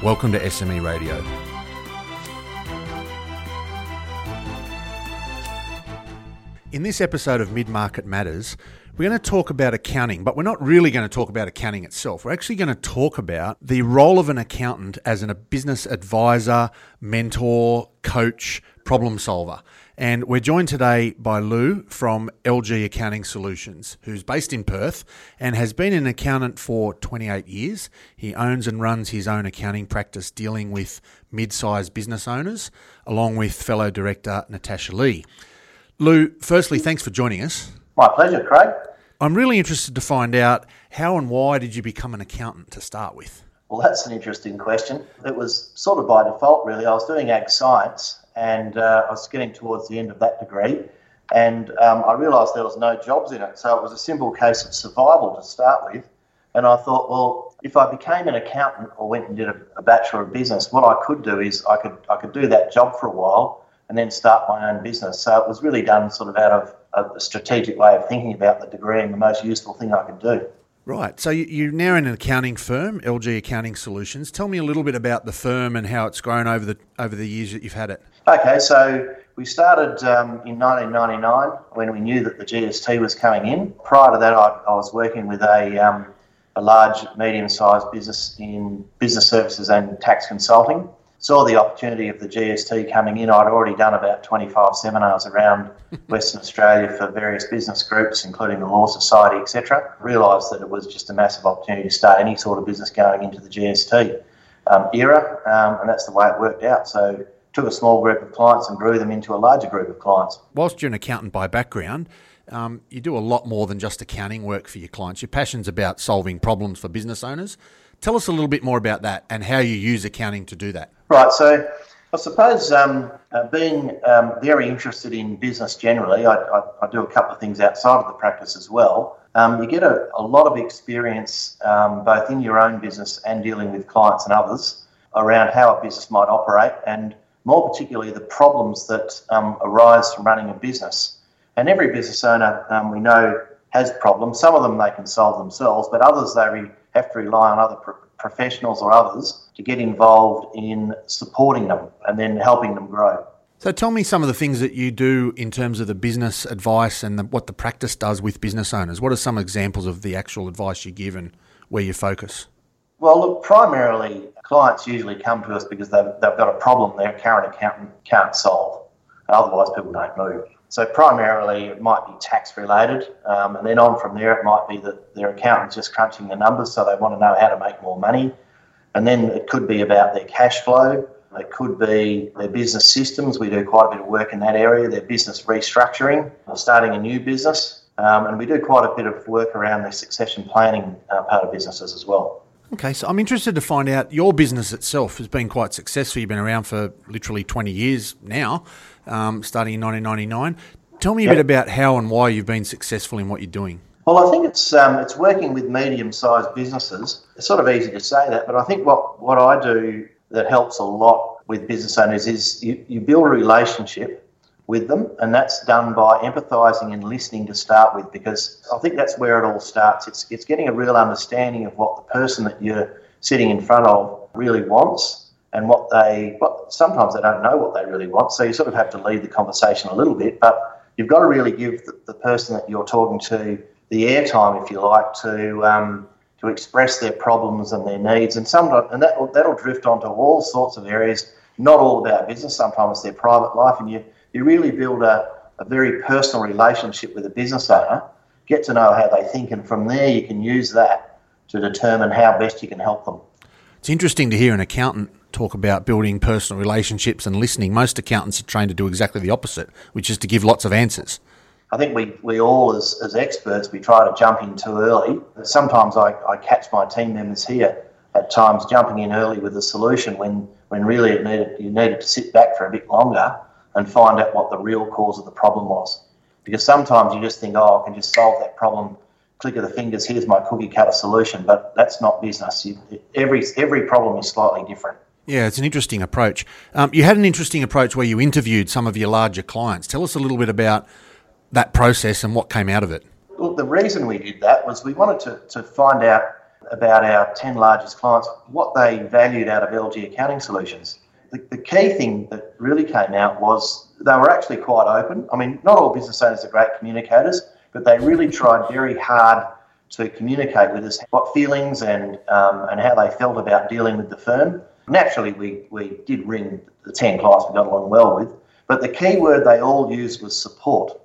Welcome to SME Radio. In this episode of Mid Market Matters, we're going to talk about accounting, but we're not really going to talk about accounting itself. We're actually going to talk about the role of an accountant as a business advisor, mentor, coach, problem solver. And we're joined today by Lou from LG Accounting Solutions, who's based in Perth and has been an accountant for 28 years. He owns and runs his own accounting practice dealing with mid sized business owners, along with fellow director Natasha Lee. Lou, firstly, thanks for joining us. My pleasure, Craig. I'm really interested to find out how and why did you become an accountant to start with? Well, that's an interesting question. It was sort of by default, really. I was doing ag science and uh, I was getting towards the end of that degree, and um, I realised there was no jobs in it. So it was a simple case of survival to start with. And I thought, well, if I became an accountant or went and did a, a bachelor of business, what I could do is I could I could do that job for a while and then start my own business. So it was really done sort of out of a strategic way of thinking about the degree and the most useful thing I could do. Right. So you're now in an accounting firm, LG Accounting Solutions. Tell me a little bit about the firm and how it's grown over the over the years that you've had it. Okay, so we started um, in 1999 when we knew that the GST was coming in. Prior to that, I, I was working with a, um, a large, medium-sized business in business services and tax consulting saw the opportunity of the GST coming in. I'd already done about 25 seminars around Western Australia for various business groups, including the Law Society, etc. Realised that it was just a massive opportunity to start any sort of business going into the GST um, era, um, and that's the way it worked out. So took a small group of clients and grew them into a larger group of clients. Whilst you're an accountant by background, um, you do a lot more than just accounting work for your clients. Your passion's about solving problems for business owners. Tell us a little bit more about that and how you use accounting to do that. Right. So I suppose um, uh, being um, very interested in business generally, I, I, I, do a couple of things outside of the practice as well. Um, you get a, a, lot of experience um, both in your own business and dealing with clients and others around how a business might operate and more particularly the problems that um, arise from running a business. And every business owner um, we know has problems. Some of them they can solve themselves, but others they re- have to rely on other professionals or others to get involved in supporting them and then helping them grow. So tell me some of the things that you do in terms of the business advice and the, what the practice does with business owners. What are some examples of the actual advice you give and where you focus? Well, look, primarily clients usually come to us because they've, they've got a problem their current accountant can't solve. Otherwise, people don't move. So primarily it might be tax related, um, and then on from there it might be that their accountant's just crunching the numbers, so they want to know how to make more money. And then it could be about their cash flow. It could be their business systems. We do quite a bit of work in that area. Their business restructuring, starting a new business, um, and we do quite a bit of work around the succession planning uh, part of businesses as well. Okay, so I'm interested to find out your business itself has been quite successful. You've been around for literally 20 years now, um, starting in 1999. Tell me a yep. bit about how and why you've been successful in what you're doing. Well, I think it's um, it's working with medium-sized businesses. It's sort of easy to say that, but I think what, what I do that helps a lot with business owners is you, you build a relationship with them, and that's done by empathising and listening to start with. Because I think that's where it all starts. It's it's getting a real understanding of what the person that you're sitting in front of really wants, and what they. What sometimes they don't know what they really want, so you sort of have to lead the conversation a little bit. But you've got to really give the, the person that you're talking to the airtime, if you like, to um, to express their problems and their needs, and some and that that'll drift onto all sorts of areas. Not all about business. Sometimes their private life, and you you really build a, a very personal relationship with a business owner, get to know how they think, and from there you can use that to determine how best you can help them. It's interesting to hear an accountant talk about building personal relationships and listening. Most accountants are trained to do exactly the opposite, which is to give lots of answers. I think we, we all, as, as experts, we try to jump in too early. Sometimes I, I catch my team members here at times jumping in early with a solution when, when really it needed, you needed to sit back for a bit longer and find out what the real cause of the problem was. Because sometimes you just think, oh, I can just solve that problem, click of the fingers, here's my cookie cutter solution, but that's not business. You, every, every problem is slightly different. Yeah, it's an interesting approach. Um, you had an interesting approach where you interviewed some of your larger clients. Tell us a little bit about that process and what came out of it. Well, the reason we did that was we wanted to, to find out about our 10 largest clients, what they valued out of LG Accounting Solutions. The, the key thing that really came out was they were actually quite open. I mean, not all business owners are great communicators, but they really tried very hard to communicate with us what feelings and, um, and how they felt about dealing with the firm. Naturally, we, we did ring the 10 clients we got along well with, but the key word they all used was support.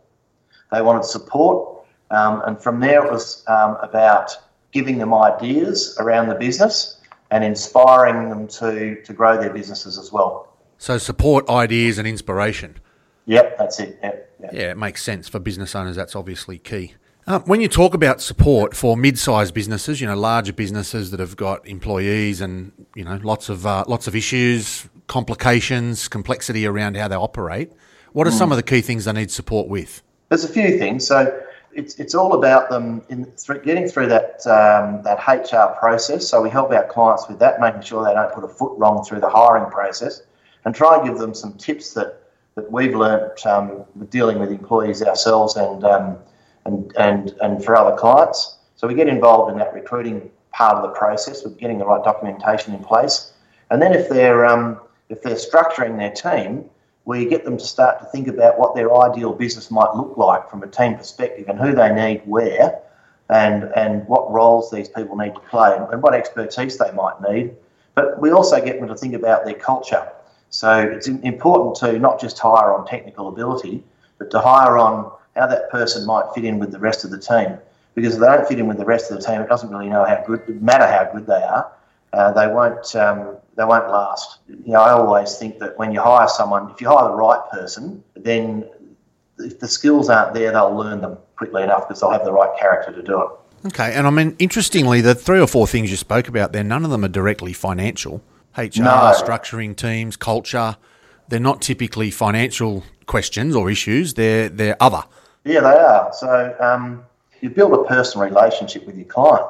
They wanted support, um, and from there it was um, about giving them ideas around the business and inspiring them to, to grow their businesses as well. So, support, ideas, and inspiration. Yep, that's it. Yep, yep. Yeah, it makes sense for business owners. That's obviously key. Uh, when you talk about support for mid-sized businesses, you know, larger businesses that have got employees and you know lots of uh, lots of issues, complications, complexity around how they operate, what are mm. some of the key things they need support with? There's a few things. So it's, it's all about them in through, getting through that um, that HR process. So we help our clients with that, making sure they don't put a foot wrong through the hiring process, and try and give them some tips that that we've learnt um, dealing with employees ourselves and um, and and and for other clients. So we get involved in that recruiting part of the process with getting the right documentation in place, and then if they're um, if they're structuring their team, we get them to start to think about what their ideal business might look like from a team perspective and who they need where and, and what roles these people need to play and, and what expertise they might need. But we also get them to think about their culture. So it's important to not just hire on technical ability, but to hire on how that person might fit in with the rest of the team. Because if they don't fit in with the rest of the team, it doesn't really know how good, matter how good they are. Uh, they won't um, they won't last. You know, I always think that when you hire someone, if you hire the right person, then if the skills aren't there, they'll learn them quickly enough because they'll have the right character to do it. Okay, and I mean, interestingly, the three or four things you spoke about there, none of them are directly financial. HR, no. structuring teams, culture, they're not typically financial questions or issues. They're they're other. Yeah, they are. So um, you build a personal relationship with your client,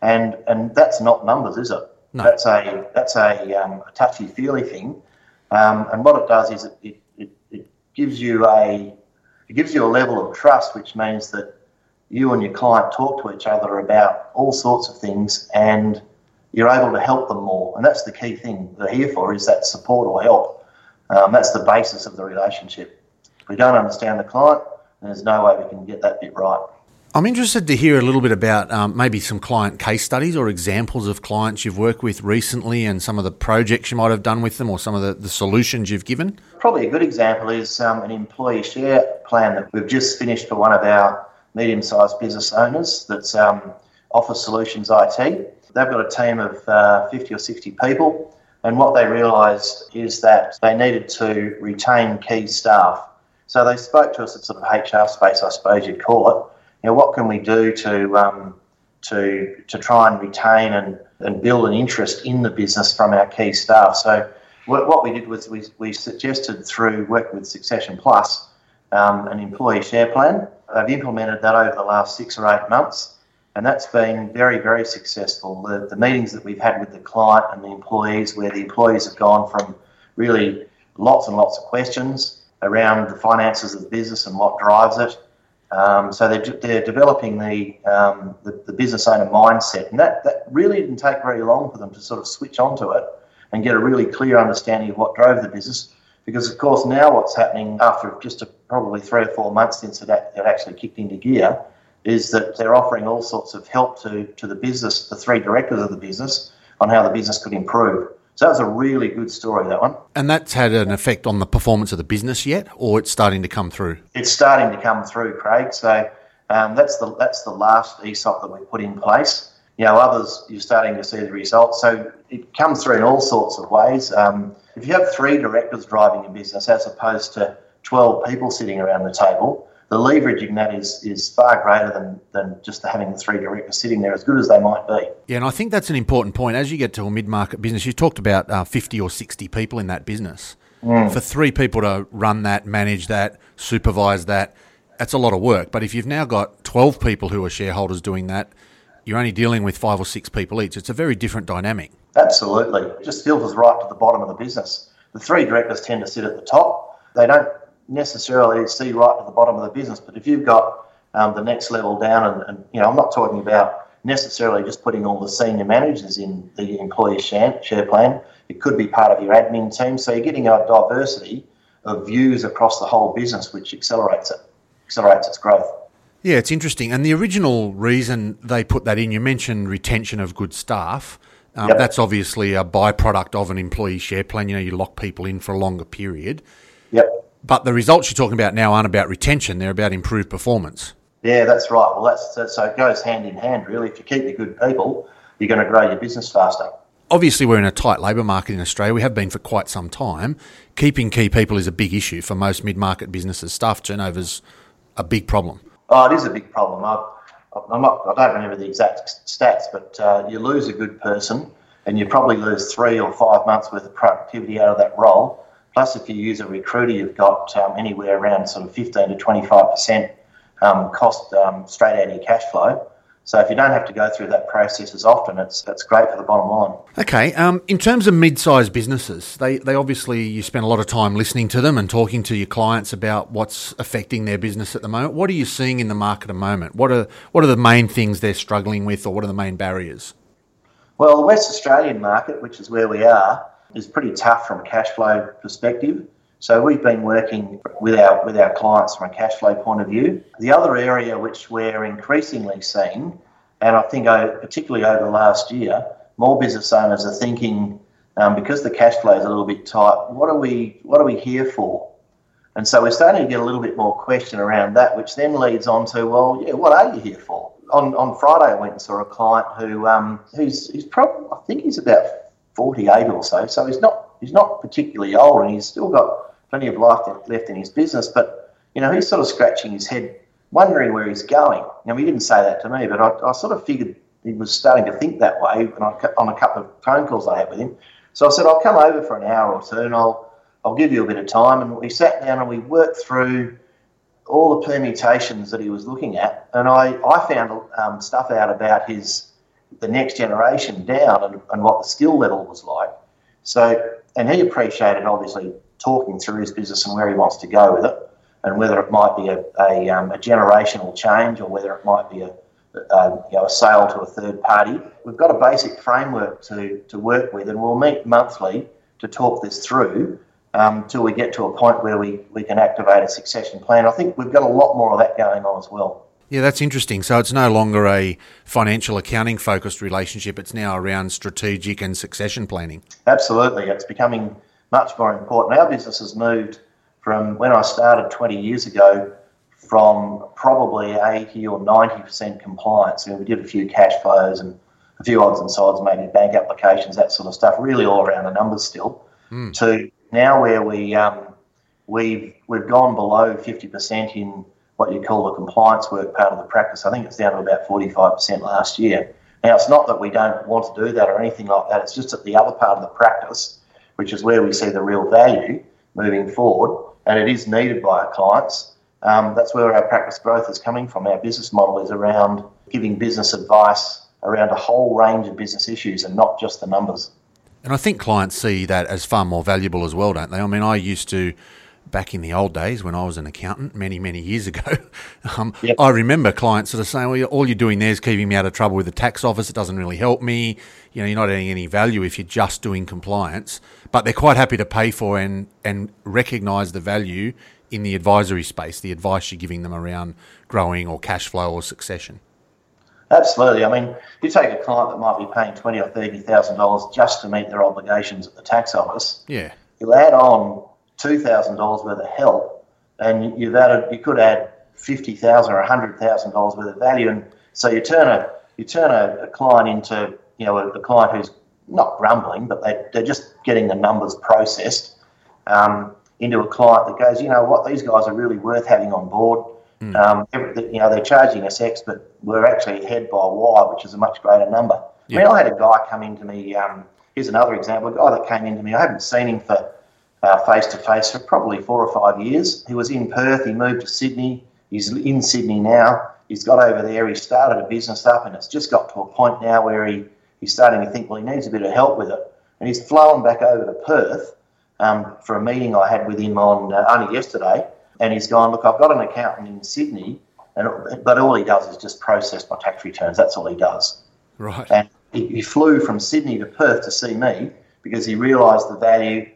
and and that's not numbers, is it? No. That's a that's a, um, a touchy feely thing, um, and what it does is it, it, it, gives you a it gives you a level of trust, which means that you and your client talk to each other about all sorts of things, and you're able to help them more. And that's the key thing they're here for is that support or help. Um, that's the basis of the relationship. If we don't understand the client, there's no way we can get that bit right. I'm interested to hear a little bit about um, maybe some client case studies or examples of clients you've worked with recently and some of the projects you might have done with them or some of the, the solutions you've given. Probably a good example is um, an employee share plan that we've just finished for one of our medium sized business owners that's um, Office Solutions IT. They've got a team of uh, 50 or 60 people, and what they realised is that they needed to retain key staff. So they spoke to us at sort of HR space, I suppose you'd call it you know, what can we do to um, to to try and retain and, and build an interest in the business from our key staff? So what, what we did was we, we suggested through work with Succession Plus um, an employee share plan. They've implemented that over the last six or eight months, and that's been very, very successful. The, the meetings that we've had with the client and the employees, where the employees have gone from really lots and lots of questions around the finances of the business and what drives it, um, so they're, they're developing the, um, the, the business owner mindset, and that, that really didn't take very long for them to sort of switch onto it and get a really clear understanding of what drove the business. Because of course now what's happening after just a, probably three or four months since it, it actually kicked into gear is that they're offering all sorts of help to, to the business, the three directors of the business, on how the business could improve. So that was a really good story, that one. And that's had an effect on the performance of the business yet, or it's starting to come through? It's starting to come through, Craig. So um, that's the that's the last ESOP that we put in place. You know, others you're starting to see the results. So it comes through in all sorts of ways. Um, if you have three directors driving a business as opposed to 12 people sitting around the table, the leveraging that is is far greater than, than just having the three directors sitting there, as good as they might be. Yeah, and I think that's an important point. As you get to a mid market business, you talked about uh, 50 or 60 people in that business. Mm. For three people to run that, manage that, supervise that, that's a lot of work. But if you've now got 12 people who are shareholders doing that, you're only dealing with five or six people each. It's a very different dynamic. Absolutely. It just filters right to the bottom of the business. The three directors tend to sit at the top. They don't necessarily see right to the bottom of the business, but if you've got um, the next level down, and, and, you know, I'm not talking about necessarily just putting all the senior managers in the employee share, share plan. It could be part of your admin team. So you're getting a diversity of views across the whole business, which accelerates it, accelerates its growth. Yeah, it's interesting. And the original reason they put that in, you mentioned retention of good staff. Um, yep. That's obviously a byproduct of an employee share plan. You know, you lock people in for a longer period. Yep. But the results you're talking about now aren't about retention; they're about improved performance. Yeah, that's right. Well, that's so it goes hand in hand, really. If you keep your good people, you're going to grow your business faster. Obviously, we're in a tight labour market in Australia. We have been for quite some time. Keeping key people is a big issue for most mid-market businesses. Staff turnover's a big problem. Oh, it is a big problem. I, I'm not, I don't remember the exact stats, but uh, you lose a good person, and you probably lose three or five months worth of productivity out of that role. Plus, if you use a recruiter, you've got um, anywhere around sort of 15 to 25 percent um, cost um, straight out of your cash flow. So if you don't have to go through that process as often, it's that's great for the bottom line. Okay. Um, in terms of mid-sized businesses, they they obviously you spend a lot of time listening to them and talking to your clients about what's affecting their business at the moment. What are you seeing in the market at the moment? What are what are the main things they're struggling with, or what are the main barriers? Well, the West Australian market, which is where we are, is pretty tough from a cash flow perspective. So we've been working with our with our clients from a cash flow point of view. The other area which we're increasingly seeing, and I think particularly over the last year, more business owners are thinking um, because the cash flow is a little bit tight. What are we what are we here for? And so we're starting to get a little bit more question around that, which then leads on to well, yeah, what are you here for? On on Friday, I went and saw a client who um, who's he's probably I think he's about 48 or so, so he's not he's not particularly old, and he's still got plenty of life left in his business, but you know, he's sort of scratching his head, wondering where he's going. Now, he didn't say that to me, but I, I sort of figured he was starting to think that way And on a couple of phone calls I had with him. So I said, I'll come over for an hour or two and I'll, I'll give you a bit of time. And we sat down and we worked through all the permutations that he was looking at. And I, I found um, stuff out about his the next generation down and, and what the skill level was like. So, and he appreciated obviously talking through his business and where he wants to go with it, and whether it might be a, a, um, a generational change or whether it might be a, a, you know, a sale to a third party. We've got a basic framework to, to work with, and we'll meet monthly to talk this through um, till we get to a point where we, we can activate a succession plan. I think we've got a lot more of that going on as well. Yeah, that's interesting. So it's no longer a financial accounting focused relationship. It's now around strategic and succession planning. Absolutely. It's becoming much more important. Our business has moved from when I started 20 years ago from probably 80 or 90% compliance. I mean, we did a few cash flows and a few odds and sods, maybe bank applications, that sort of stuff, really all around the numbers still, mm. to now where we, um, we've, we've gone below 50% in what you call the compliance work part of the practice. I think it's down to about 45% last year. Now, it's not that we don't want to do that or anything like that, it's just that the other part of the practice which is where we see the real value moving forward, and it is needed by our clients. Um, that's where our practice growth is coming from. Our business model is around giving business advice around a whole range of business issues and not just the numbers. And I think clients see that as far more valuable as well, don't they? I mean, I used to back in the old days when I was an accountant many, many years ago, um, yep. I remember clients sort of saying, well, all you're doing there is keeping me out of trouble with the tax office. It doesn't really help me. You know, you're not adding any value if you're just doing compliance. But they're quite happy to pay for and, and recognise the value in the advisory space, the advice you're giving them around growing or cash flow or succession. Absolutely. I mean, you take a client that might be paying twenty or thirty thousand dollars just to meet their obligations at the tax office. Yeah. you'll add on two thousand dollars worth of help, and you've added you could add fifty thousand or hundred thousand dollars worth of value, and so you turn a you turn a, a client into you know a, a, client who's not grumbling, but they they're just getting the numbers processed um, into a client that goes, you know what, these guys are really worth having on board. Mm. Um, you know, they're charging us X, but we're actually ahead by Y, which is a much greater number. Yeah. I mean, I had a guy come into me. Um, here's another example. A guy that came into me. I haven't seen him for face to face for probably four or five years. He was in Perth. He moved to Sydney. He's in Sydney now. He's got over there. He started a business up, and it's just got to a point now where he, he's starting to think, well, he needs a bit of help with it. And he's flown back over to Perth um, for a meeting I had with him on uh, only yesterday. And he's gone, look, I've got an accountant in Sydney, and, but all he does is just process my tax returns. That's all he does. Right. And he, he flew from Sydney to Perth to see me because he realised the value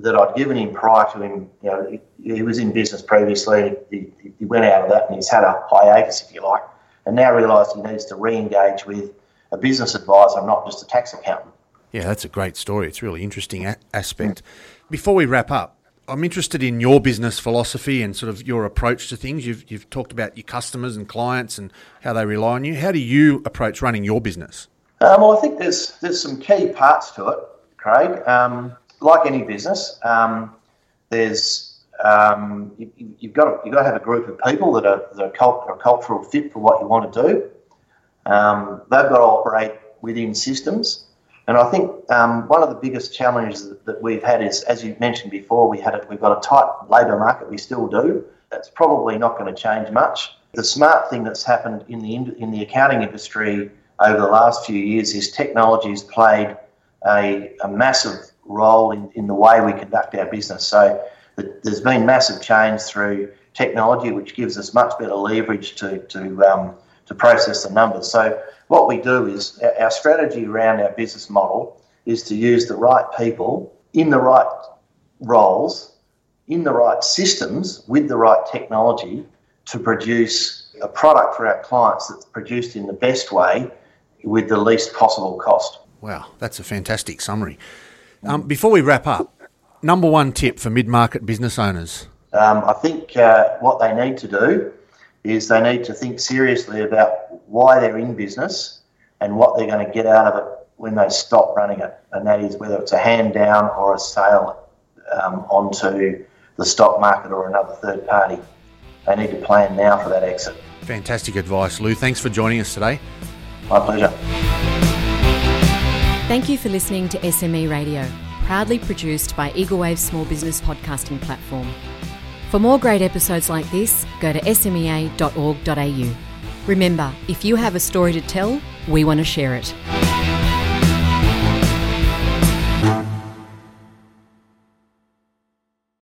that I'd given him prior to him. You know, he, he was in business previously. He, he, went out of that and he's had a hiatus, if you like, and now realised he needs to re-engage with a business advisor, not just a tax accountant. Yeah, that's a great story. It's a really interesting a- aspect. Before we wrap up, I'm interested in your business philosophy and sort of your approach to things. You've, you've talked about your customers and clients and how they rely on you. How do you approach running your business? Um, well, I think there's there's some key parts to it, Craig. Um, like any business, um, there's um, you, have got to, you've got to have a group of people that are that are, cult, are cultural fit for what you want to do. Um, they've got to operate within systems, and I think um, one of the biggest challenges that, that, we've had is, as you mentioned before, we had a, we've got a tight labour market. We still do. That's probably not going to change much. The smart thing that's happened in the in the accounting industry over the last few years is technology has played a, a massive role in, in the way we conduct our business. So there's been massive change through technology, which gives us much better leverage to, to, um, to process the numbers. So what we do is our strategy around our business model is to use the right people in the right roles, in the right systems, with the right technology to produce a product for our clients that's produced in the best way with the least possible cost. Wow, that's a fantastic summary. Um, before we wrap up, number one tip for mid market business owners? Um, I think uh, what they need to do is they need to think seriously about why they're in business and what they're going to get out of it when they stop running it. And that is whether it's a hand down or a sale um, onto the stock market or another third party. They need to plan now for that exit. Fantastic advice, Lou. Thanks for joining us today. My pleasure. Thank you for listening to SME Radio, proudly produced by Eaglewave Small Business Podcasting Platform. For more great episodes like this, go to smea.org.au. Remember, if you have a story to tell, we want to share it.